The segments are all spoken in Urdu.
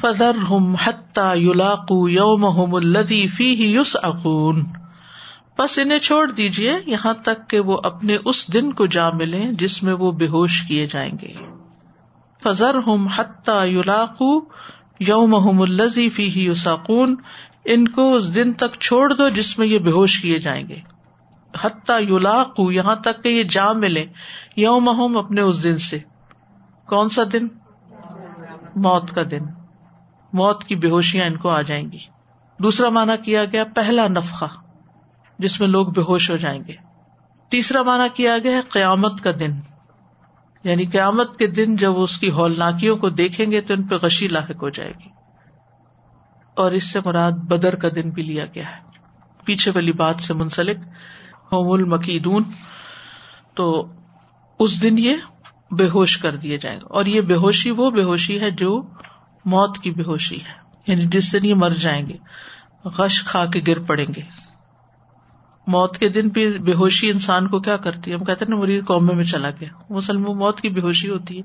فضر ہم حتہ یولاقو یوم ہوم الدی فی یوس اقون بس انہیں چھوڑ دیجیے یہاں تک کہ وہ اپنے اس دن کو جا ملے جس میں وہ بے ہوش کیے جائیں گے۔ فضر ہم حتہ یولاقو یوم ہوم الزی فی یوساقون ان کو اس دن تک چھوڑ دو جس میں یہ بے ہوش کیے جائیں گے۔ حتیٰ یولاقو یہاں تک کہ یہ جا ملے یوم ہوم اپنے اس دن سے۔ کون سا دن؟ موت کا دن۔ موت کی بے ہوشیاں ان کو آ جائیں گی۔ دوسرا مانا کیا گیا؟ پہلا نفقہ جس میں لوگ بے ہوش ہو جائیں گے۔ تیسرا مانا کیا گیا ہے؟ قیامت کا دن۔ یعنی قیامت کے دن جب اس کی ہولناکیوں کو دیکھیں گے تو ان پہ غشی لاحق ہو جائے گی۔ اور اس سے مراد بدر کا دن بھی لیا گیا ہے۔ پیچھے والی بات سے منسلک ہوم المکیدون، تو اس دن یہ بے ہوش کر دیے جائیں گے۔ اور یہ بے ہوشی وہ بے ہوشی ہے جو موت کی بے ہوشی ہے۔ یعنی جس دن یہ مر جائیں گے، غش کھا کے گر پڑیں گے۔ موت کے دن بھی بے ہوشی انسان کو کیا کرتی ہے؟ ہم کہتے نا مریض قومے میں چلا گیا۔ مسلم موت کی بے ہوشی ہوتی ہے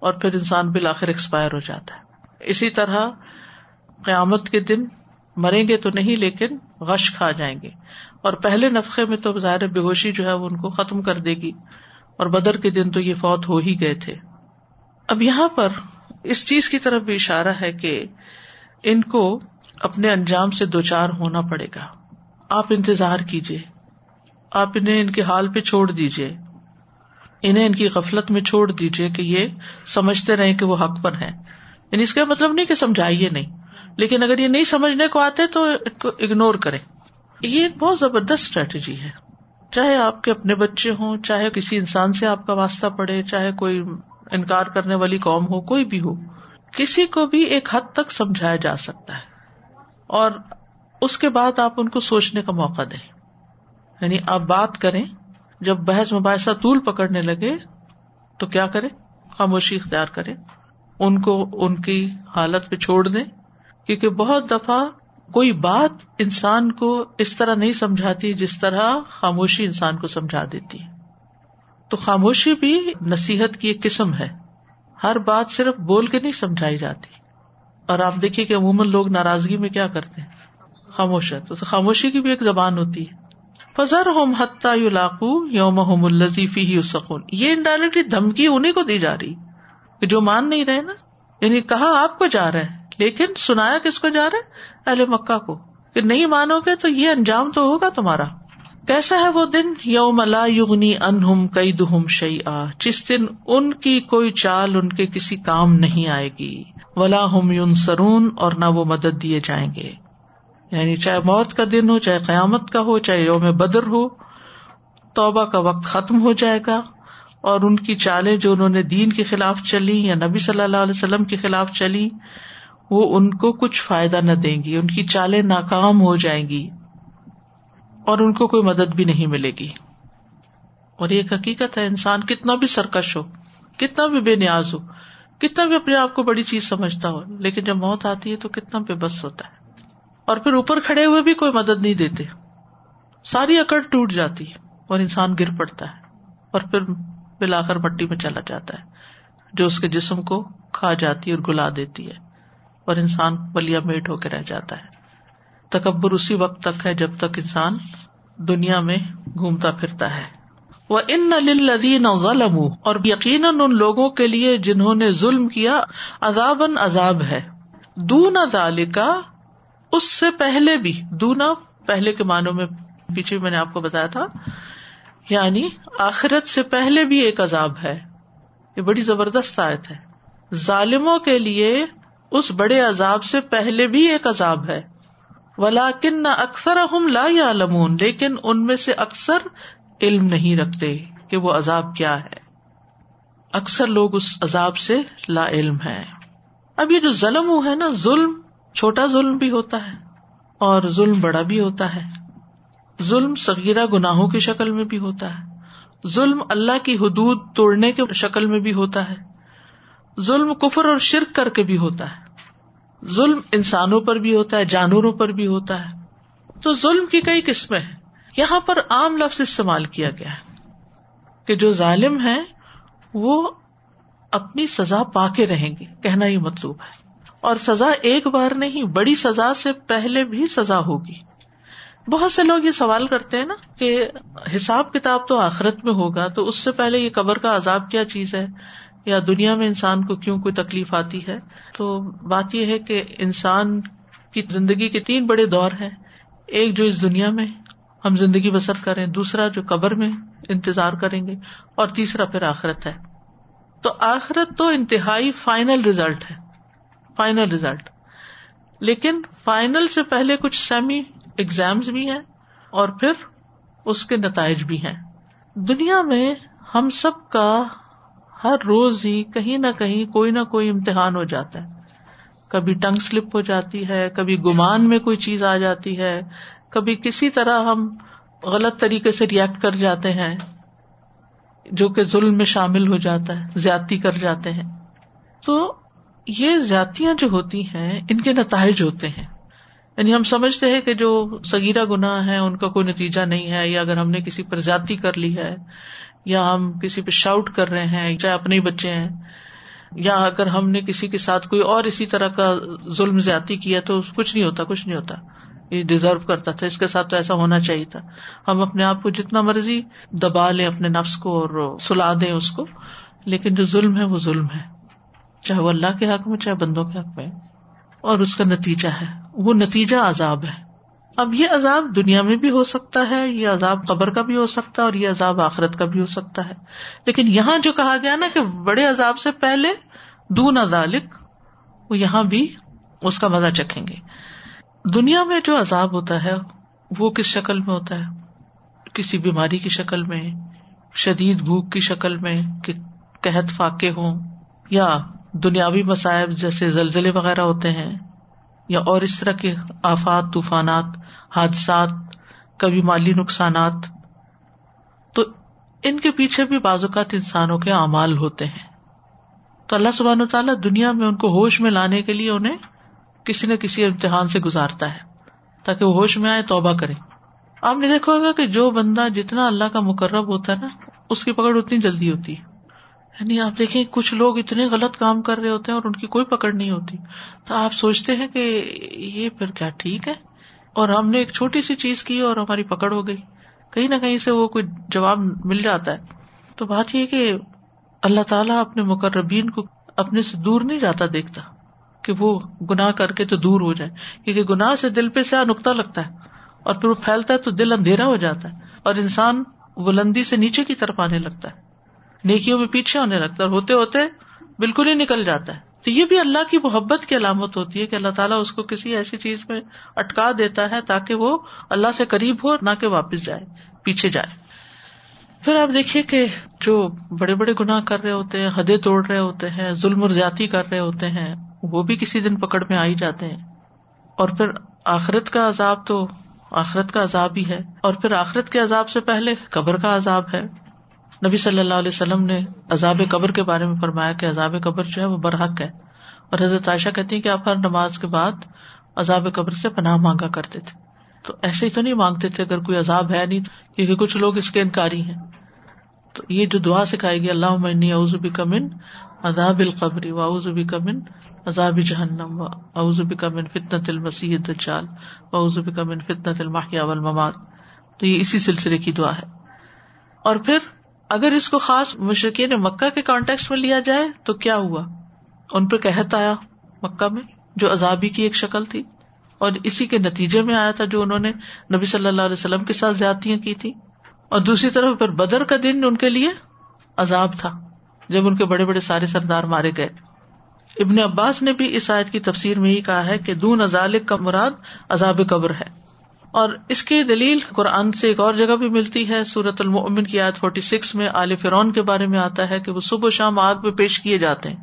اور پھر انسان بالآخر ایکسپائر ہو جاتا ہے۔ اسی طرح قیامت کے دن مریں گے تو نہیں، لیکن غش کھا جائیں گے۔ اور پہلے نفقے میں تو ظاہر بے ہوشی جو ہے وہ ان کو ختم کر دے گی۔ اور بدر کے دن تو یہ فوت ہو ہی گئے تھے۔ اب یہاں پر اس چیز کی طرف بھی اشارہ ہے کہ ان کو اپنے انجام سے دو چار ہونا پڑے گا۔ آپ انتظار کیجیے آپ انہیں ان کے حال پہ چھوڑ دیجیے انہیں ان کی غفلت میں چھوڑ دیجیے کہ یہ سمجھتے رہے کہ وہ حق پر ہیں۔ یعنی اس کا مطلب نہیں کہ سمجھائیے نہیں، لیکن اگر یہ نہیں سمجھنے کو آتے تو ان کو اگنور کرے یہ ایک بہت زبردست اسٹریٹجی ہے۔ چاہے آپ کے اپنے بچے ہوں، چاہے کسی انسان سے آپ کا واسطہ پڑے، چاہے کوئی انکار کرنے والی قوم ہو، کوئی بھی ہو، کسی کو بھی ایک حد تک سمجھایا جا سکتا ہے۔ اور اس کے بعد آپ ان کو سوچنے کا موقع دیں۔ یعنی آپ بات کریں، جب بحث مباحثہ طول پکڑنے لگے، تو کیا کرے خاموشی اختیار کرے ان کو ان کی حالت پہ چھوڑ دیں۔ کیونکہ بہت دفعہ کوئی بات انسان کو اس طرح نہیں سمجھاتی جس طرح خاموشی انسان کو سمجھا دیتی۔ ہے تو خاموشی بھی نصیحت کی ایک قسم ہے۔ ہر بات صرف بول کے نہیں سمجھائی جاتی۔ اور آپ دیکھیے کہ عموماً لوگ ناراضگی میں کیا کرتے ہیں۔ خاموش ہے تو خاموشی کی بھی ایک زبان ہوتی ہے۔ فضر ہوم حتہ یوم ہوم الزیفی ہی سکون یہ انڈائریکٹلی دھمکی انہیں کو دی جا رہی کہ جو مان نہیں رہے نا۔ یعنی کہا آپ کو جا رہے ہیں، لیکن سنایا کس کو جا رہے اہل مکہ کو۔ کہ نہیں مانو گے تو یہ انجام تو ہوگا تمہارا۔ کیسا ہے وہ دن؟ یوم لا یغنی انہم کئی دہم آ جس دن ان کی کوئی چال ان کے کسی کام نہیں آئے گی، ولا ہم یون سرون اور نہ وہ مدد دیے جائیں گے۔ یعنی چاہے موت کا دن ہو، چاہے قیامت کا ہو، چاہے یوم بدر ہو، توبہ کا وقت ختم ہو جائے گا۔ اور ان کی چالیں جو انہوں نے دین کے خلاف چلی یا نبی صلی اللہ علیہ وسلم کے خلاف چلی وہ ان کو کچھ فائدہ نہ دیں گی، ان کی چالیں ناکام ہو جائیں گی۔ اور ان کو کوئی مدد بھی نہیں ملے گی۔ اور یہ حقیقت ہے، انسان کتنا بھی سرکش ہو، کتنا بھی بے نیاز ہو، کتنا بھی اپنے آپ کو بڑی چیز سمجھتا ہو، لیکن جب موت آتی ہے تو کتنا بے بس ہوتا ہے۔ اور پھر اوپر کھڑے ہوئے بھی کوئی مدد نہیں دیتے۔ ساری اکڑ ٹوٹ جاتی اور انسان گر پڑتا ہے۔ اور پھر بلا کر مٹی میں چلا جاتا ہے، جو اس کے جسم کو کھا جاتی اور گلا دیتی ہے۔ اور انسان بلیا میٹ ہو کے رہ جاتا ہے۔ تکبر اسی وقت تک ہے جب تک انسان دنیا میں گھومتا پھرتا ہے۔ وہ ان لدین ظلم اور یقیناً ان لوگوں کے لیے جنہوں نے ظلم کیا عذاب عذاب ہے۔ دون کا اس سے پہلے بھی دونا پہلے کے معنوں میں پیچھے میں نے آپ کو بتایا تھا یعنی آخرت سے پہلے بھی ایک عذاب ہے۔ یہ بڑی زبردست آیت ہے۔ ظالموں کے لیے اس بڑے عذاب سے پہلے بھی ایک عذاب ہے۔ ولاکن نہ اکثر ہم لا یا لمون لیکن ان میں سے اکثر علم نہیں رکھتے کہ وہ عذاب کیا ہے۔ اکثر لوگ اس عذاب سے لا علم ہے اب یہ جو ظلم ہے نا، ظلم چھوٹا ظلم بھی ہوتا ہے اور ظلم بڑا بھی ہوتا ہے۔ ظلم سگیرہ گناہوں کی شکل میں بھی ہوتا ہے۔ ظلم اللہ کی حدود توڑنے کے شکل میں بھی ہوتا ہے۔ ظلم کفر اور شرک کر کے بھی ہوتا ہے۔ ظلم انسانوں پر بھی ہوتا ہے، جانوروں پر بھی ہوتا ہے۔ تو ظلم کی کئی قسمیں ہیں۔ یہاں پر عام لفظ استعمال کیا گیا ہے کہ جو ظالم ہے وہ اپنی سزا پا کے رہیں گے۔ کہنا یہ مطلوب ہے۔ اور سزا ایک بار نہیں، بڑی سزا سے پہلے بھی سزا ہوگی۔ بہت سے لوگ یہ سوال کرتے ہیں نا کہ حساب کتاب تو آخرت میں ہوگا، تو اس سے پہلے یہ قبر کا عذاب کیا چیز ہے؟ یا دنیا میں انسان کو کیوں کوئی تکلیف آتی ہے؟ تو بات یہ ہے کہ انسان کی زندگی کے تین بڑے دور ہیں۔ ایک جو اس دنیا میں ہم زندگی بسر کریں، دوسرا جو قبر میں انتظار کریں گے، اور تیسرا پھر آخرت ہے۔ تو آخرت تو انتہائی فائنل ریزلٹ ہے۔ فائنل ریزلٹ لیکن فائنل سے پہلے کچھ سیمی ایگزامس بھی ہیں، اور پھر اس کے نتائج بھی ہیں۔ دنیا میں ہم سب کا ہر روز ہی کہیں نہ کہیں کوئی نہ کوئی امتحان ہو جاتا ہے۔ کبھی ٹنگ سلپ ہو جاتی ہے، کبھی گمان میں کوئی چیز آ جاتی ہے، کبھی کسی طرح ہم غلط طریقے سے ریئیکٹ کر جاتے ہیں، جو کہ ظلم میں شامل ہو جاتا ہے، زیادتی کر جاتے ہیں۔ تو یہ زیادتیاں جو ہوتی ہیں، ان کے نتائج ہوتے ہیں۔ یعنی ہم سمجھتے ہیں کہ جو سگیرہ گناہ ہے ان کا کوئی نتیجہ نہیں ہے، یا اگر ہم نے کسی پر زیادتی کر لی ہے یا ہم کسی پہ شاؤٹ کر رہے ہیں، چاہے اپنے ہی بچے ہیں، یا اگر ہم نے کسی کے ساتھ کوئی اور اسی طرح کا ظلم زیادتی کیا تو کچھ نہیں ہوتا، کچھ نہیں ہوتا۔ یہ ڈیزرو کرتا تھا، اس کے ساتھ تو ایسا ہونا چاہیے تھا۔ ہم اپنے آپ کو جتنا مرضی دبا لیں اپنے نفس کو اور سلا دیں اس کو، لیکن جو ظلم ہے وہ ظلم ہے۔ چاہے وہ اللہ کے حق میں چاہے بندوں کے حق میں۔ اور اس کا نتیجہ ہے۔ وہ نتیجہ عذاب ہے۔ اب یہ عذاب دنیا میں بھی ہو سکتا ہے، یہ عذاب قبر کا بھی ہو سکتا ہے اور یہ عذاب آخرت کا بھی ہو سکتا ہے۔ لیکن یہاں جو کہا گیا نا کہ بڑے عذاب سے پہلے دون ادالک وہ یہاں بھی اس کا مزہ چکھیں گے۔ دنیا میں جو عذاب ہوتا ہے، وہ کس شکل میں ہوتا ہے؟ کسی بیماری کی شکل میں، شدید بھوک کی شکل میں کہ قحط فاقے ہوں، یا دنیاوی مسائب جیسے زلزلے وغیرہ ہوتے ہیں، یا اور اس طرح کے آفات، طوفانات حادثات، کبھی مالی نقصانات۔ تو ان کے پیچھے بھی بعض اوقات انسانوں کے اعمال ہوتے ہیں۔ تو اللہ سبحان و تعالیٰ دنیا میں ان کو ہوش میں لانے کے لیے انہیں کسی نہ کسی امتحان سے گزارتا ہے۔ تاکہ وہ ہوش میں آئے توبہ کرے آپ نے دیکھا ہوگا کہ جو بندہ جتنا اللہ کا مقرب ہوتا ہے نا، اس کی پکڑ اتنی جلدی ہوتی ہے۔ یعنی آپ دیکھیں، کچھ لوگ اتنے غلط کام کر رہے ہوتے ہیں اور ان کی کوئی پکڑ نہیں ہوتی۔ تو آپ سوچتے ہیں کہ یہ پھر کیا ٹھیک ہے؟ اور ہم نے ایک چھوٹی سی چیز کی اور ہماری پکڑ ہو گئی۔ کہیں نہ کہیں سے وہ کوئی جواب مل جاتا ہے۔ تو بات یہ کہ اللہ تعالیٰ اپنے مقربین کو اپنے سے دور نہیں جاتا، دیکھتا کہ وہ گناہ کر کے تو دور ہو جائے۔ کیونکہ گناہ سے دل پہ سے نکتا لگتا ہے اور پھر وہ پھیلتا ہے تو دل اندھیرا ہو جاتا ہے اور انسان بلندی سے نیچے کی طرف آنے لگتا ہے۔ نیکیوں میں پیچھے ہونے لگتا ہے ہوتے ہوتے بالکل ہی نکل جاتا ہے۔ تو یہ بھی اللہ کی محبت کی علامت ہوتی ہے کہ اللہ تعالیٰ اس کو کسی ایسی چیز میں اٹکا دیتا ہے تاکہ وہ اللہ سے قریب ہو، نہ کہ واپس جائے، پیچھے جائے۔ پھر آپ دیکھیے کہ جو بڑے بڑے گناہ کر رہے ہوتے ہیں، حدیں توڑ رہے ہوتے ہیں، ظلم اور زیادتی کر رہے ہوتے ہیں، وہ بھی کسی دن پکڑ میں آ ہی جاتے ہیں۔ اور پھر آخرت کا عذاب تو آخرت کا عذاب ہی ہے۔ اور پھر آخرت کے عذاب سے پہلے قبر کا عذاب ہے۔ نبی صلی اللہ علیہ وسلم نے عذاب قبر کے بارے میں فرمایا کہ عذاب قبر جو ہے وہ برحق ہے۔ اور حضرت عائشہ کہتی کہ آپ ہر نماز کے بعد عذاب قبر سے پناہ مانگا کرتے تھے۔ تو ایسے ہی تو نہیں مانگتے تھے اگر کوئی عذاب ہے نہیں کیونکہ کچھ لوگ اس کے انکاری ہیں۔ تو یہ جو دعا سکھائے گی اللہ عمنی اعظبی کمن عذاب القبری و اعظبی کمن عذاب جہنم و اعظبی کمن فتنت المسیح دجال و اعظبی کمن فتنت الماحیہ والممات۔ تو یہ اسی سلسلے کی دعا ہے۔ اور پھر اگر اس کو خاص مشرقین مکہ کے کانٹیکس میں لیا جائے تو کیا ہوا؟ ان پہ کہت آیا مکہ میں، جو عذابی کی ایک شکل تھی۔ اور اسی کے نتیجے میں آیا تھا جو انہوں نے نبی صلی اللہ علیہ وسلم کے ساتھ زیادتیاں کی تھی اور دوسری طرف پھر بدر کا دن ان کے لیے عذاب تھا، جب ان کے بڑے بڑے سارے سردار مارے گئے۔ ابن عباس نے بھی اس آیت کی تفسیر میں ہی کہا ہے کہ دون ازالک کا مراد عذاب قبر ہے۔ اور اس کی دلیل قرآن سے ایک اور جگہ بھی ملتی ہے۔ سورت المن کی آیت فورٹی سکس میں عال فرون کے بارے میں آتا ہے کہ وہ صبح شام آگ میں پیش کیے جاتے ہیں۔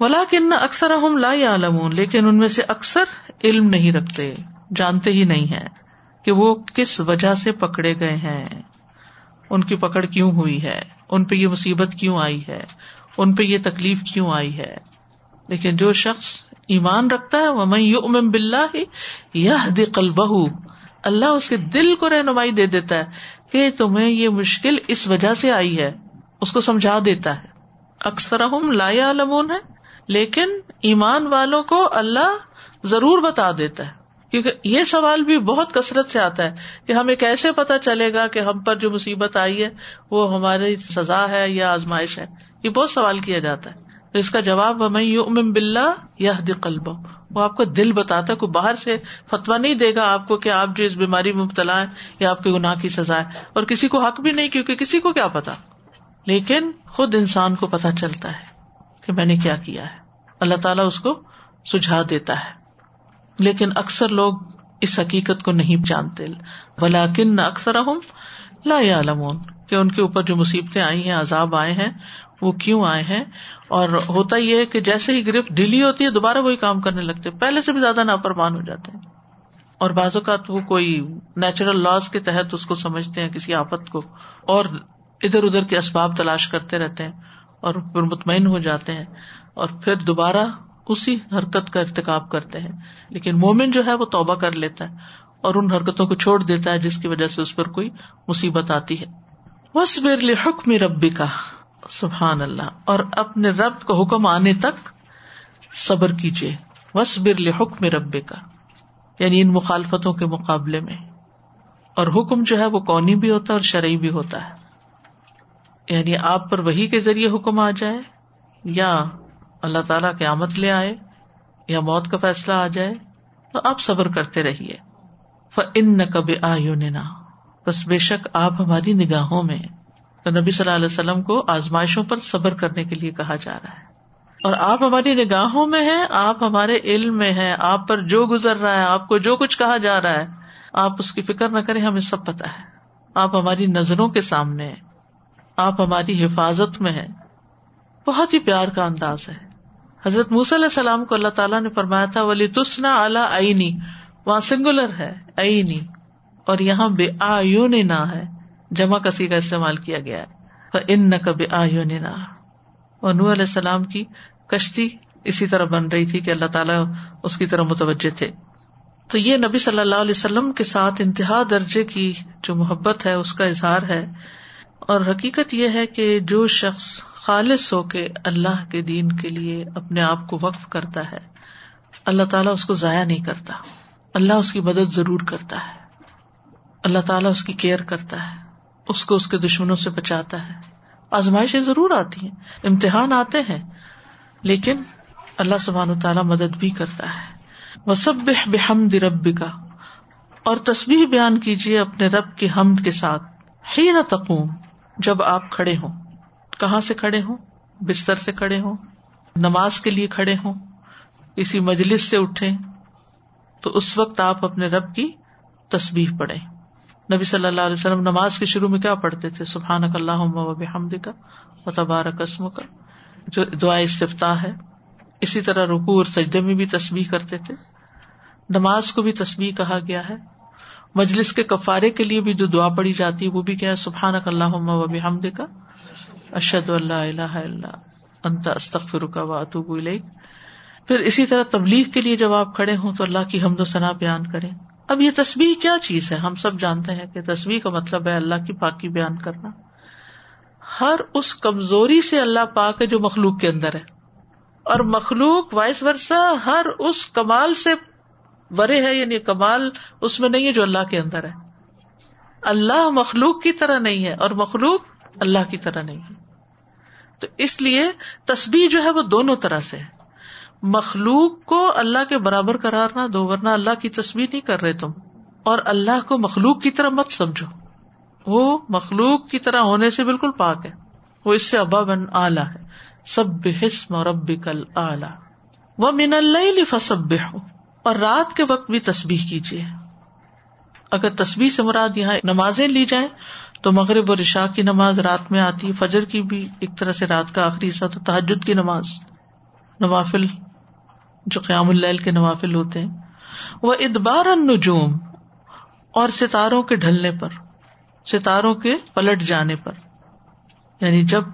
ولا کن اکثر ہم لا عالم لیکن ان میں سے اکثر علم نہیں رکھتے، جانتے ہی نہیں ہے کہ وہ کس وجہ سے پکڑے گئے ہیں۔ ان کی پکڑ کیوں ہوئی ہے؟ ان پہ یہ مصیبت کیوں آئی ہے؟ ان پہ یہ تکلیف کیوں آئی ہے؟ لیکن جو شخص ایمان رکھتا ہے وہ میں یو ام بلّہ ہی یہ دل بہ اللہ اس کے دل کو رہنمائی دے دیتا ہے کہ تمہیں یہ مشکل اس وجہ سے آئی ہے، اس کو سمجھا دیتا ہے۔ اکثر ہم لا علمون ہے، لیکن ایمان والوں کو اللہ ضرور بتا دیتا ہے۔ کیونکہ یہ سوال بھی بہت کثرت سے آتا ہے کہ ہمیں کیسے پتا چلے گا کہ ہم پر جو مصیبت آئی ہے، وہ ہماری سزا ہے یا آزمائش ہے۔ یہ بہت سوال کیا جاتا ہے۔ تو اس کا جواب میں یو ام بلّہ یا وہ آپ کو دل بتاتا ہے، کوئی باہر سے فتوا نہیں دے گا آپ کو کہ آپ جو اس بیماری میں مبتلا ہے یا آپ کے گناہ کی سزا ہے۔ اور کسی کو حق بھی نہیں، کیونکہ کسی کو کیا پتا؟ لیکن خود انسان کو پتا چلتا ہے کہ میں نے کیا کیا ہے۔ اللہ تعالیٰ اس کو سجھا دیتا ہے۔ لیکن اکثر لوگ اس حقیقت کو نہیں جانتے۔ ولاکن اکثر لا عالمون کہ ان کے اوپر جو مصیبتیں آئی ہیں، عذاب آئے ہیں، وہ کیوں آئے ہیں؟ اور ہوتا یہ ہے کہ جیسے ہی گرفت ڈھیلی ہوتی ہے، دوبارہ وہی کام کرنے لگتے پہلے سے بھی زیادہ ناپرمان ہو جاتے ہیں۔ اور بعض اوقات وہ کوئی نیچرل لاس کے تحت اس کو سمجھتے ہیں، کسی آفت کو۔ اور ادھر ادھر کے اسباب تلاش کرتے رہتے ہیں اور پھر مطمئن ہو جاتے ہیں۔ اور پھر دوبارہ اسی حرکت کا ارتقاب کرتے ہیں۔ لیکن مومن جو ہے، وہ توبہ کر لیتا ہے۔ اور ان حرکتوں کو چھوڑ دیتا ہے جس کی وجہ سے اس پر کوئی مصیبت آتی ہے۔ بس برل حکم ربی کا سبحان اللہ، اور اپنے رب کو حکم آنے تک صبر کیجیے وس برل حکم رب کا یعنی ان مخالفتوں کے مقابلے میں۔ اور حکم جو ہے وہ کونی بھی ہوتا ہے اور شرعی بھی ہوتا ہے۔ یعنی آپ پر وہی کے ذریعے حکم آ جائے، یا اللہ تعالیٰ کے آمد لے آئے، یا موت کا فیصلہ آ جائے، تو آپ صبر کرتے رہیے۔ ان نہ کب آ بس بے شک آپ ہماری نگاہوں میں تو نبی صلی اللہ علیہ وسلم کو آزمائشوں پر صبر کرنے کے لیے کہا جا رہا ہے۔ اور آپ ہماری نگاہوں میں ہیں، آپ ہمارے علم میں ہیں، آپ پر جو گزر رہا ہے، آپ کو جو کچھ کہا جا رہا ہے، آپ اس کی فکر نہ کریں، ہمیں سب پتا ہے۔ آپ ہماری نظروں کے سامنے آپ ہماری حفاظت میں ہے بہت ہی پیار کا انداز ہے۔ حضرت موسی علیہ السلام کو اللہ تعالیٰ نے فرمایا تھا ولی تسنا اعلیٰ آئینی وہاں سنگولر ہے آئینی اور یہاں بے آیون نہ ہے، جمع کسی کا استعمال کیا گیا ہے۔ ان نہ کبھی آیون نہ اور نور علیہ السلام کی کشتی اسی طرح بن رہی تھی کہ اللہ تعالیٰ اس کی طرح متوجہ تھے۔ تو یہ نبی صلی اللہ علیہ وسلم کے ساتھ انتہا درجے کی جو محبت ہے، اس کا اظہار ہے۔ اور حقیقت یہ ہے کہ جو شخص خالص ہو کے اللہ کے دین کے لیے اپنے آپ کو وقف کرتا ہے، اللہ تعالیٰ اس کو ضائع نہیں کرتا۔ اللہ اس کی مدد ضرور کرتا ہے۔ اللہ تعالیٰ اس کی کیئر کرتا ہے۔ اس کو اس کے دشمنوں سے بچاتا ہے۔ آزمائشیں ضرور آتی ہیں۔ امتحان آتے ہیں۔ لیکن اللہ سبحان تعالیٰ مدد بھی کرتا ہے۔ وہ بحمد رب کا اور تصویر بیان کیجیے اپنے رب کے حمد کے ساتھ۔ ہی نہ تقوم۔ جب آپ کھڑے ہوں۔ کہاں سے کھڑے ہوں؟ بستر سے کھڑے ہوں۔ نماز کے لیے کھڑے ہوں۔ کسی مجلس سے اٹھے تو اس وقت آپ اپنے رب کی تصویر پڑھیں۔ نبی صلی اللہ علیہ وسلم نماز کے شروع میں کیا پڑھتے تھے؟ سبحان اللہ حمد کا و تبارک قسم کا جو دعا استفتا ہے۔ اسی طرح رکو اور سجدے میں بھی تصویر کرتے تھے۔ نماز کو بھی تصویر کہا گیا ہے۔ مجلس کے کفارے کے لیے بھی جو دعا پڑی جاتی ہے، وہ بھی کیا ہے؟ سبحان اللہ و کا اشد اللہ اللہ اللہ انت استخر کا واتوب پھر اسی طرح تبلیغ کے لیے جب آپ کھڑے ہوں تو اللہ کی حمد و ثنا بیان کریں۔ اب یہ تصویر کیا چیز ہے؟ ہم سب جانتے ہیں کہ تصویر کا مطلب ہے اللہ کی پاکی بیان کرنا۔ ہر اس کمزوری سے اللہ پاک ہے جو مخلوق کے اندر ہے۔ اور مخلوق وائس ورثہ ہر اس کمال سے برے ہے یعنی کمال اس میں نہیں ہے جو اللہ کے اندر ہے۔ اللہ مخلوق کی طرح نہیں ہے اور مخلوق اللہ کی طرح نہیں ہے۔ تو اس لیے تصویر جو ہے وہ دونوں طرح سے ہے۔ مخلوق کو اللہ کے برابر کرار نہ دو، ورنہ اللہ کی تصویر نہیں کر رہے تم۔ اور اللہ کو مخلوق کی طرح مت سمجھو۔ وہ مخلوق کی طرح ہونے سے بالکل پاک ہے۔ وہ اس سے ابا بن آلہ ہے۔ سب حسم اور اب کل آلہ وہ من اللہ فسب اور رات کے وقت بھی تصبیح کیجیے اگر تصویر سے مراد یہاں نمازیں لی جائیں، تو مغرب اور رشا کی نماز رات میں آتی ہے فجر کی بھی ایک طرح سے رات کا آخری حصہ تو تحجد کی نماز۔ نوافل جو قیام اللیل کے نوافل ہوتے ہیں، وہ ادبار النجوم اور ستاروں کے ڈھلنے پر، ستاروں کے پلٹ جانے پر یعنی جب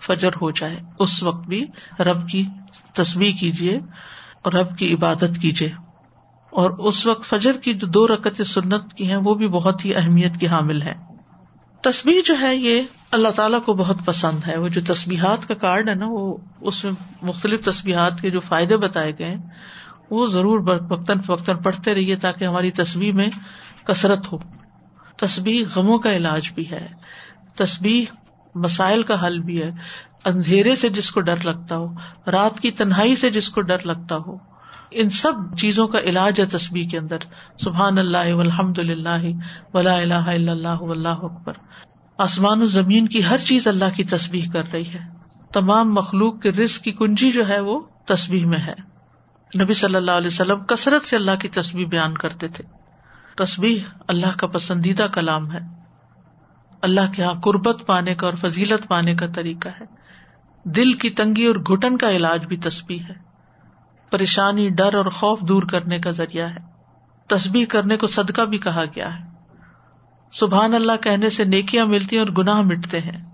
فجر ہو جائے، اس وقت بھی رب کی تصویر کیجیے اور رب کی عبادت کیجیے اور اس وقت فجر کی جو دو رکت سنت کی ہیں، وہ بھی بہت ہی اہمیت کی حامل ہے تصویر جو ہے، یہ اللہ تعالیٰ کو بہت پسند ہے۔ وہ جو تصبیحات کا کارڈ ہے نا، وہ اس میں مختلف تصبیحات کے جو فائدے بتائے گئے وہ ضرور وقتاً فوقتاً پڑھتے رہیے تاکہ ہماری تصویر میں کثرت ہو۔ تصبیح غموں کا علاج بھی ہے۔ تصبیح مسائل کا حل بھی ہے۔ اندھیرے سے جس کو ڈر لگتا ہو، رات کی تنہائی سے جس کو ڈر لگتا ہو، ان سب چیزوں کا علاج ہے تصبیح کے اندر۔ سبحان اللہ الحمد للہ ولا الہ الا اللہ اللہ اکبر۔ آسمان و زمین کی ہر چیز اللہ کی تصویر کر رہی ہے۔ تمام مخلوق کے رزق کی کنجی جو ہے وہ تصویر میں ہے۔ نبی صلی اللہ علیہ وسلم کثرت سے اللہ کی تصویر بیان کرتے تھے۔ تصویر اللہ کا پسندیدہ کلام ہے۔ اللہ کے یہاں قربت پانے کا اور فضیلت پانے کا طریقہ ہے۔ دل کی تنگی اور گٹن کا علاج بھی تصویر ہے۔ پریشانی، ڈر اور خوف دور کرنے کا ذریعہ ہے۔ تصبیح کرنے کو صدقہ بھی کہا گیا ہے۔ سبحان اللہ کہنے سے نیکیاں ملتی ہیں اور گناہ مٹتے ہیں۔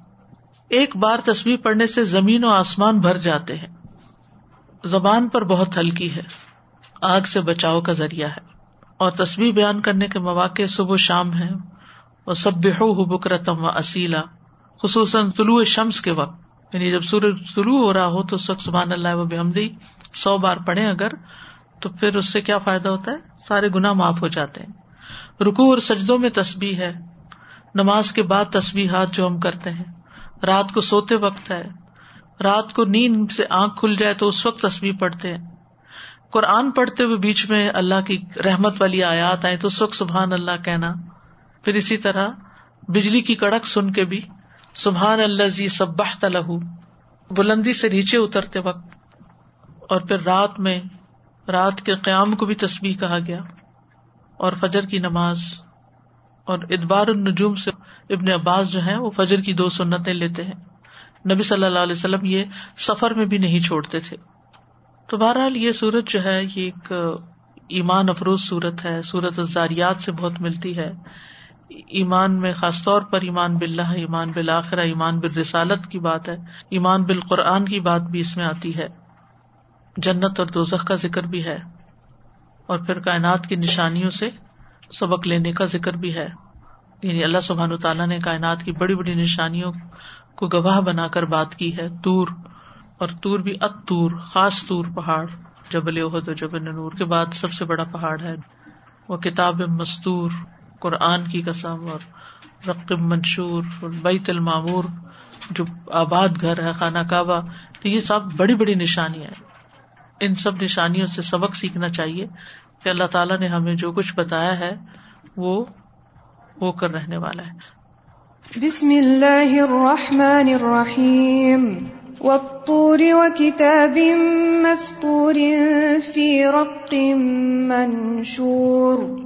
ایک بار تصویر پڑھنے سے زمین و آسمان بھر جاتے ہیں۔ زبان پر بہت ہلکی ہے۔ آگ سے بچاؤ کا ذریعہ ہے۔ اور تصویر بیان کرنے کے مواقع صبح و شام ہے اور سب ہو بکرتم و اصیلا خصوصاً طلوع شمس کے وقت۔ یعنی جب سورج طلوع ہو رہا ہو تو اس وقت سبحان اللہ و بحمدی سو بار پڑھے اگر تو پھر اس سے کیا فائدہ ہوتا ہے؟ سارے گنا معاف ہو جاتے ہیں۔ رکو اور سجدوں میں تسبیح ہے۔ نماز کے بعد تصویر ہاتھ جو ہم کرتے ہیں۔ رات کو سوتے وقت ہے۔ رات کو نیند سے آنکھ کھل جائے تو اس وقت تصویر پڑھتے ہیں۔ قرآن پڑھتے ہوئے بیچ میں اللہ کی رحمت والی آیات آئے تو اس وقت سبحان اللہ کہنا۔ پھر اسی طرح بجلی کی کڑک سن کے بھی سبحان اللہ زی سب تلہ بلندی سے نیچے اترتے وقت۔ اور پھر رات میں، رات کے قیام کو بھی تصویر کہا گیا۔ اور فجر کی نماز اور ادبار النجوم سے ابن عباس جو ہے وہ فجر کی دو سنتیں لیتے ہیں۔ نبی صلی اللہ علیہ وسلم یہ سفر میں بھی نہیں چھوڑتے تھے۔ تو بہرحال یہ سورت جو ہے یہ ایک ایمان افروز صورت ہے۔ سورت الزاریات سے بہت ملتی ہے۔ ایمان میں خاص طور پر ایمان بلّہ ایمان بالآخرہ، ایمان بالرسالت کی بات ہے۔ ایمان بالقرآن کی بات بھی اس میں آتی ہے۔ جنت اور دوزخ کا ذکر بھی ہے۔ اور پھر کائنات کی نشانیوں سے سبق لینے کا ذکر بھی ہے۔ یعنی اللہ سبحان تعالیٰ نے کائنات کی بڑی بڑی نشانیوں کو گواہ بنا کر بات کی ہے۔ تور، اور تور بھی ات تور خاص تور پہاڑ، جبل عہد و جبل نور کے بعد سب سے بڑا پہاڑ ہے۔ وہ کتاب مستور، قرآن کی قسم، اور رقب منشور، اور بیت المامور، جو آباد گھر ہے، خانہ کعبہ، تو یہ سب بڑی بڑی نشانیاں ہیں۔ ان سب نشانیوں سے سبق سیکھنا چاہیے کہ اللہ تعالیٰ نے ہمیں جو کچھ بتایا ہے، وہ ہو کر رہنے والا ہے۔ بسم اللہ الرحمن الرحیم۔ والطور وكتاب مسطور في رق منشور۔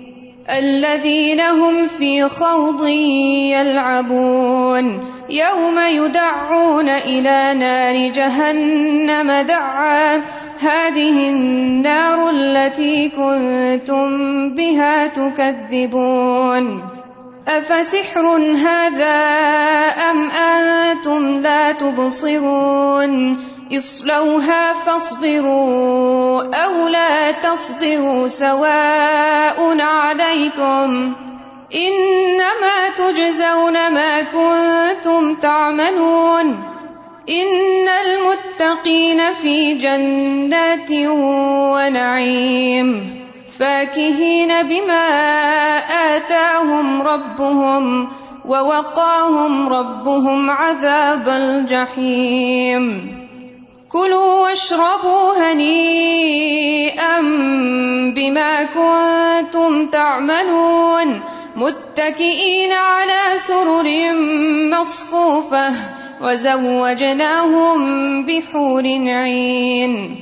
الذين هم في خوض يلعبون. يوم يدعون إلى نار جهنم دعا. هذه النار التي كنتم بها تكذبون. أفسحر هذا أم أنتم لا تبصرون؟ اصلوها فاصبروا او لا تصبروا سواء عليكم انما تجزون ما كنتم تعملون ان المتقين في جنات ونعيم فاكهين بما آتاهم ربهم ووقاهم ربهم عذاب الجحيم كلوا واشربوا هنيئا بما كنتم تعملون متكئين على سرر مصفوفة وزوجناهم بحور عين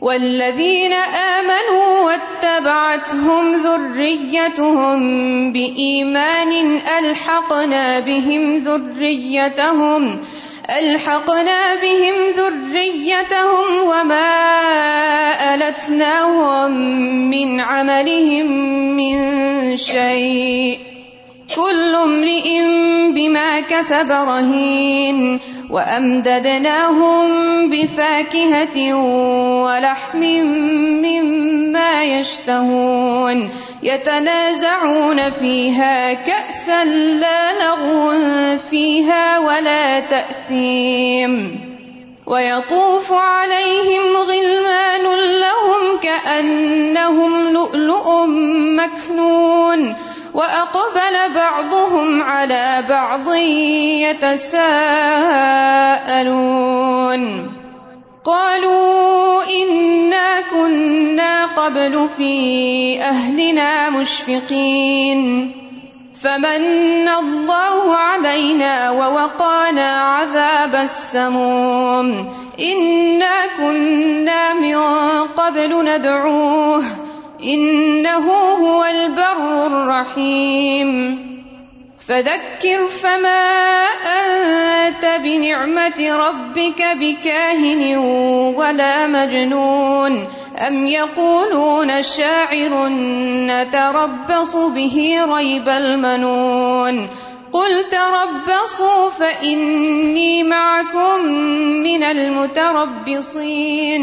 والذين آمنوا واتبعتهم ذريتهم بإيمان ألحقنا بهم ذريتهم ألحقنا بهم ذريتهم وما ألتناهم من عملهم من شيء. كل امرئ بما كسب رهين. وأمددناهم بفاكهة ولحم مما يشتهون يتنازعون فيها كأسا لا لغو فيها ولا تأثيم ويطوف عليهم غلمان لهم كأنهم لؤلؤ مكنون وأقبل بعضهم على بعض يتساءلون قالوا إنا كنا قبل في أهلنا مشفقين فمن الله علينا ووقانا عذاب السموم إنا كنا من قبل ندعوه إنه هو البر الرحيم. فذكر فما أنت بنعمة ربك بكاهن ولا مجنون. أم يقولون شاعر نتربص به ريب المنون. قل تربصوا فإني معكم من المتربصين.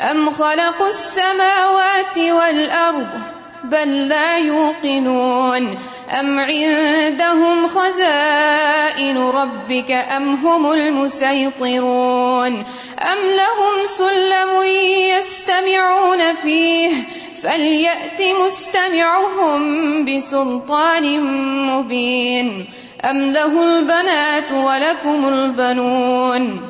أم خلقوا السماوات والأرض بل لا يوقنون أم عندهم خزائن ربك أم هم المسيطرون أم لهم سلم يستمعون فيه فليأت مستمعهم بسلطان مبين أم له البنات ولكم البنون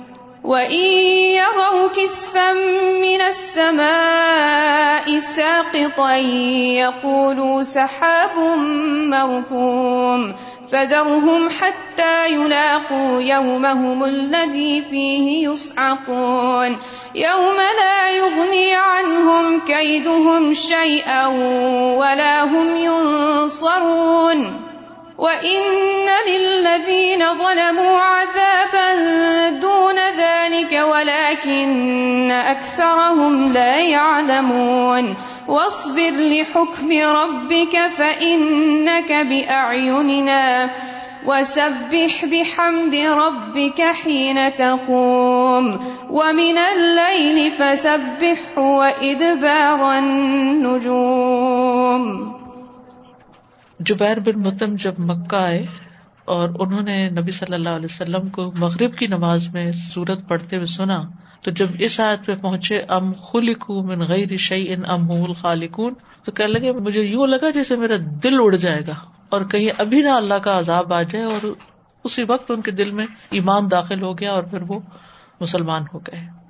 وإن يروا كسفا من السماء ساقطا يقولوا سحاب مركوم فذرهم حتى يلاقوا يومهم الذي فيه يصعقون يوم لا يغني عنهم كيدهم شيئا ولا هم ينصرون وإن للذين ظلموا عذابا دون ذلك ولكن أكثرهم لا يعلمون واصبر لحكم ربك فإنك بأعيننا وسبح بحمد ربك حين تقوم ومن الليل فسبحه وإدبار النجوم جبیر بن متم جب مکہ آئے اور انہوں نے نبی صلی اللہ علیہ وسلم کو مغرب کی نماز میں سورت پڑھتے ہوئے سنا، تو جب اس آیت پہ پہنچے، ام من غیر شعی ان ام خالقون تو کہنے لگے، مجھے یوں لگا جیسے میرا دل اڑ جائے گا اور کہیں ابھی نہ اللہ کا عذاب آ جائے اور اسی وقت ان کے دل میں ایمان داخل ہو گیا اور پھر وہ مسلمان ہو گئے۔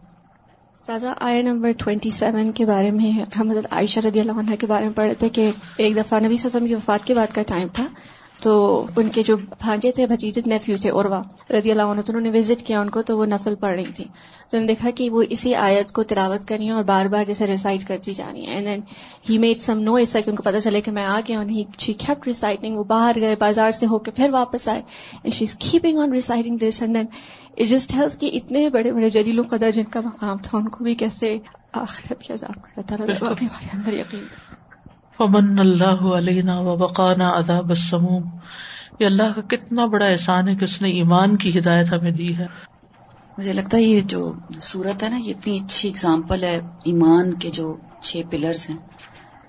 سازا آیا نمبر ٹوینٹی سیون کے بارے میں ہم حضرت عائشہ رضی اللہ عنہ کے بارے میں پڑھ رہے تھے کہ ایک دفعہ نبی وسلم کی وفات کے بعد کا ٹائم تھا، تو ان کے جو بھانجے تھے، بھتیجے نیفیو تھے اور رضی اللہ عنہ، تو انہوں نے وزٹ کیا ان کو، تو وہ نفل پڑھ رہی تھی تو انہوں نے دیکھا کہ وہ اسی آیت کو تلاوت کر رہی ہیں اور بار بار جیسے ریسائٹ کرتی جا رہی ہیں۔ And then he made some نو ایسا کہ ان کو پتا چلے کہ میں آ گیا انہیں شی کیپٹ ریسائٹنگ وہ باہر گئے، بازار سے ہو کے پھر واپس آئے۔ And she is keeping on reciting this and then it just heals کہ اتنے بڑے بڑے جلیل و قدر جن کا مقام تھا ان کو بھی کیسے آخرت کے عذاب کرتا تھا اندر یقین فمن اللہ علینا و وقانا عذاب السموم۔ یہ اللہ کا کتنا بڑا احسان ہے کہ اس نے ایمان کی ہدایت ہمیں دی ہے۔ مجھے لگتا ہے یہ جو صورت ہے نا یہ اتنی اچھی اگزامپل ہے ایمان کے جو چھ پلرز ہیں۔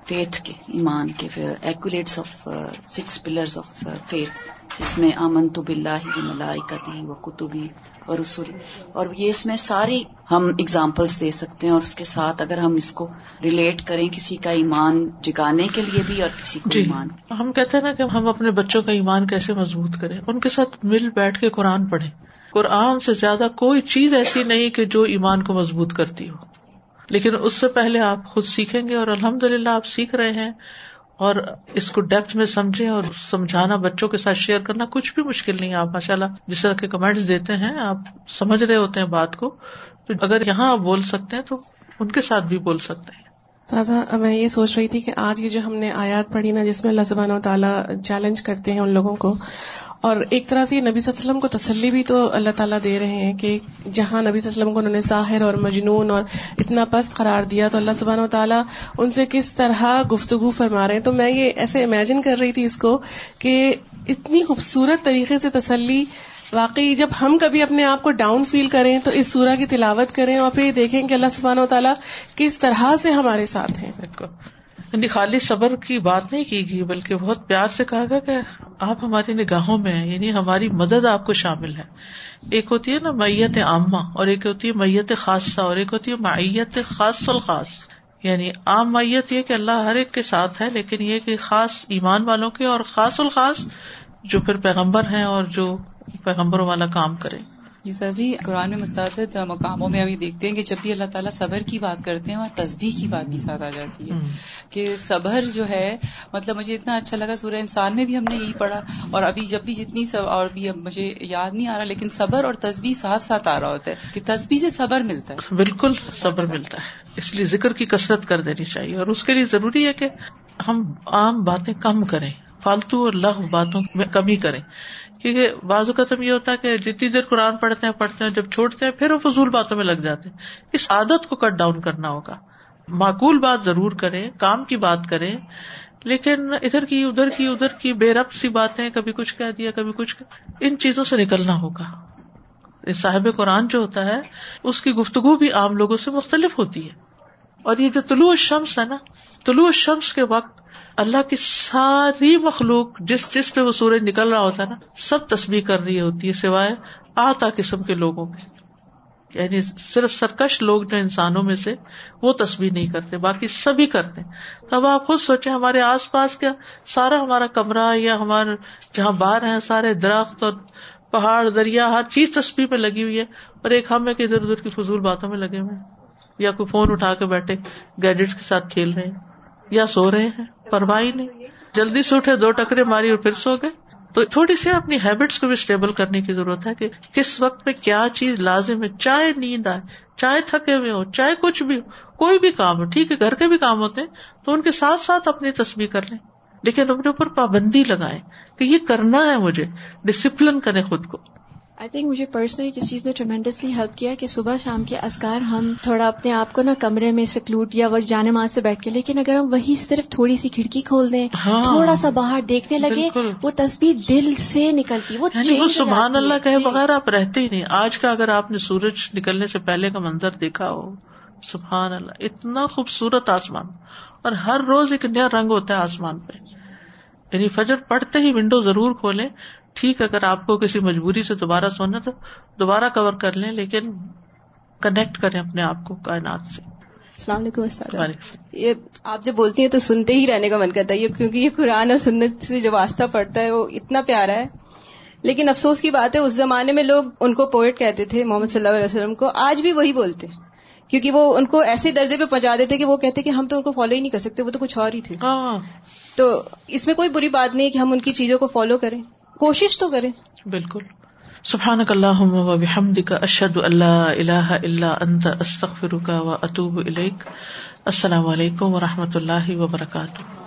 فیتھ کے ایمان کے acolytes of six pillars of faith اس میں امن تو بلّہ ملائکتی و کتبی اور رسول اور یہ اس میں ساری ہم اگزامپلس دے سکتے ہیں اور اس کے ساتھ اگر ہم اس کو ریلیٹ کریں کسی کا ایمان جگانے کے لیے بھی اور کسی کو جی ایمان ہم کہتے ہیں نا کہ ہم اپنے بچوں کا ایمان کیسے مضبوط کریں؟ ان کے ساتھ مل بیٹھ کے قرآن پڑھیں۔ قرآن سے زیادہ کوئی چیز ایسی نہیں کہ جو ایمان کو مضبوط کرتی ہو۔ لیکن اس سے پہلے آپ خود سیکھیں گے اور الحمد للہ آپ سیکھ رہے ہیں اور اس کو ڈیپتھ میں سمجھیں اور سمجھانا بچوں کے ساتھ شیئر کرنا کچھ بھی مشکل نہیں ہے۔ آپ ماشاء اللہ جس طرح کے کمنٹس دیتے ہیں، آپ سمجھ رہے ہوتے ہیں بات کو۔ تو اگر یہاں آپ بول سکتے ہیں تو ان کے ساتھ بھی بول سکتے ہیں۔ تازہ، میں یہ سوچ رہی تھی کہ آج یہ جو ہم نے آیات پڑھی نا، جس میں اللہ سبحانہ و تعالیٰ چیلنج کرتے ہیں ان لوگوں کو، اور ایک طرح سے یہ نبی صلی اللہ علیہ وسلم کو تسلی بھی تو اللہ تعالیٰ دے رہے ہیں کہ جہاں نبی صلی اللہ علیہ وسلم کو انہوں نے ظاہر اور مجنون اور اتنا پست قرار دیا، تو اللہ سبحانہ و تعالیٰ ان سے کس طرح گفتگو فرما رہے ہیں؟ تو میں یہ ایسے امیجن کر رہی تھی اس کو کہ اتنی خوبصورت طریقے سے تسلی واقعی جب ہم کبھی اپنے آپ کو ڈاؤن فیل کریں تو اس سورہ کی تلاوت کریں اور پھر یہ دیکھیں کہ اللہ سبحانہ و تعالیٰ کس طرح سے ہمارے ساتھ ہیں۔ یعنی خالی صبر کی بات نہیں کی گئی، بلکہ بہت پیار سے کہا گیا کہ آپ ہماری نگاہوں میں ہیں یعنی ہماری مدد آپ کو شامل ہے۔ ایک ہوتی ہے نا میت عامہ، اور ایک ہوتی ہے میت خاصہ، اور ایک ہوتی ہے میت خاص الخاص۔ یعنی عام میت یہ کہ اللہ ہر ایک کے ساتھ ہے، لیکن یہ کہ خاص ایمان والوں کے اور خاص الخاص جو پھر پیغمبر ہیں اور جو پیغمبروں والا کام کرے۔ جی سر جی قرآن میں متعدد مقاموں میں ابھی دیکھتے ہیں کہ جب بھی اللہ تعالیٰ صبر کی بات کرتے ہیں وہاں تصبیح کی بات بھی ساتھ آ جاتی ہے کہ صبر جو ہے مطلب مجھے اتنا اچھا لگا سورہ انسان میں بھی ہم نے یہی پڑھا اور ابھی جب بھی جتنی اور بھی مجھے یاد نہیں آ رہا لیکن صبر اور تصبیح ساتھ ساتھ آ رہا ہوتا ہے کہ تصبیح سے صبر ملتا ہے۔ بالکل صبر ملتا ہے۔ اس لیے ذکر کی کثرت کر دینی چاہیے اور اس کے لیے ضروری ہے کہ ہم عام باتیں کم کریں فالتو اور لغ باتوں میں کمی کریں۔ کیونکہ بعض اوقات یہ ہوتا ہے کہ جتنی دیر قرآن پڑھتے ہیں پڑھتے ہیں، جب چھوڑتے ہیں، پھر وہ فضول باتوں میں لگ جاتے ہیں۔ اس عادت کو کٹ ڈاؤن کرنا ہوگا۔ معقول بات ضرور کریں، کام کی بات کریں، لیکن ادھر کی ادھر کی ادھر کی بے رب سی باتیں، کبھی کچھ کہہ دیا، کبھی کچھ ان چیزوں سے نکلنا ہوگا۔ صاحب قرآن جو ہوتا ہے، اس کی گفتگو بھی عام لوگوں سے مختلف ہوتی ہے۔ اور یہ جو طلوع شمس ہے نا، طلوع شمس کے وقت اللہ کی ساری مخلوق جس جس پہ وہ سورج نکل رہا ہوتا ہے نا، سب تصویر کر رہی ہوتی ہے سوائے آتا قسم کے لوگوں کے۔ یعنی صرف سرکش لوگ جو انسانوں میں سے، وہ تصویر نہیں کرتے، باقی سبھی کرتے اب آپ خود سوچے ہمارے آس پاس کیا سارا ہمارا کمرہ یا ہمارے جہاں باہر ہیں، سارے درخت اور پہاڑ، دریا، ہر چیز تصویر میں لگی ہوئی ہے۔ اور ایک ہم ہے کہ ادھر ادھر کی فضول باتوں میں لگے ہوئے یا کوئی فون اٹھا کے بیٹھے، گیجٹس کے ساتھ کھیل رہے ہیں، یا سو رہے ہیں۔ پرواہ نہیں۔ جلدی سے اٹھے، دو ٹکرے ماری اور پھر سو گئے۔ تو تھوڑی سی اپنی ہیبٹس کو بھی اسٹیبل کرنے کی ضرورت ہے کہ کس وقت پہ کیا چیز لازم ہے۔ چاہے نیند آئے، چاہے تھکے ہوئے ہو چاہے کچھ بھی ہو، کوئی بھی کام ہو، ٹھیک ہے، گھر کے بھی کام ہوتے ہیں، تو ان کے ساتھ ساتھ اپنی تصویر کر لیں۔ لیکن اپنے اوپر پابندی لگائیں کہ یہ کرنا ہے مجھے ڈسپلن کریں خود کو۔ آئی تھنک مجھے پرسنلی جس چیز نے ٹریمینڈسلی ہیلپ کیا کہ صبح شام کے ازکار ہم تھوڑا اپنے آپ کو نا کمرے میں سکلوٹ یا وہ جانے ماز سے بیٹھ کے لیکن اگر ہم وہی صرف تھوڑی سی کھڑکی کھول دیں ہاں۔ تھوڑا سا باہر دیکھنے لگے وہ تصویر دل سے نکلتی وہ یعنی سبحان اللہ کہے جی۔ بغیر آپ رہتے ہی نہیں۔ آج کا اگر آپ نے سورج نکلنے سے پہلے کا منظر دیکھا ہو سبحان اللہ اتنا خوبصورت آسمان۔ اور ہر روز ایک نیا رنگ ہوتا ہے آسمان پہ۔ یعنی فجر پڑھتے ہی ونڈو ضرور کھولیں۔ ٹھیک اگر آپ کو کسی مجبوری سے دوبارہ سونا تو دوبارہ کور کر لیں لیکن کنیکٹ کریں اپنے آپ کو کائنات سے۔ السلام علیکم یہ آپ جب بولتی ہیں تو سنتے ہی رہنے کا من کرتا ہے کیونکہ یہ قرآن اور سنت سے جو واسطہ پڑتا ہے وہ اتنا پیارا ہے۔ لیکن افسوس کی بات ہے اس زمانے میں لوگ ان کو پوئٹ کہتے تھے محمد صلی اللہ علیہ وسلم کو۔ آج بھی وہی بولتے کیونکہ وہ ان کو ایسے درجے پہ پہنچا دیتے کہ وہ کہتے کہ ہم تو ان کو فالو ہی نہیں کر سکتے وہ تو کچھ اور ہی تھے۔ ہاں۔ تو اس میں کوئی بری بات نہیں کہ ہم ان کی چیزوں کو فالو کریں۔ کوشش تو کریں۔ بالکل۔ سبحان اللہ و بحمد کا اشد اللہ اللہ اللہ انت استخر کا و اطوب السلام علیکم و رحمۃ اللہ وبرکاتہ۔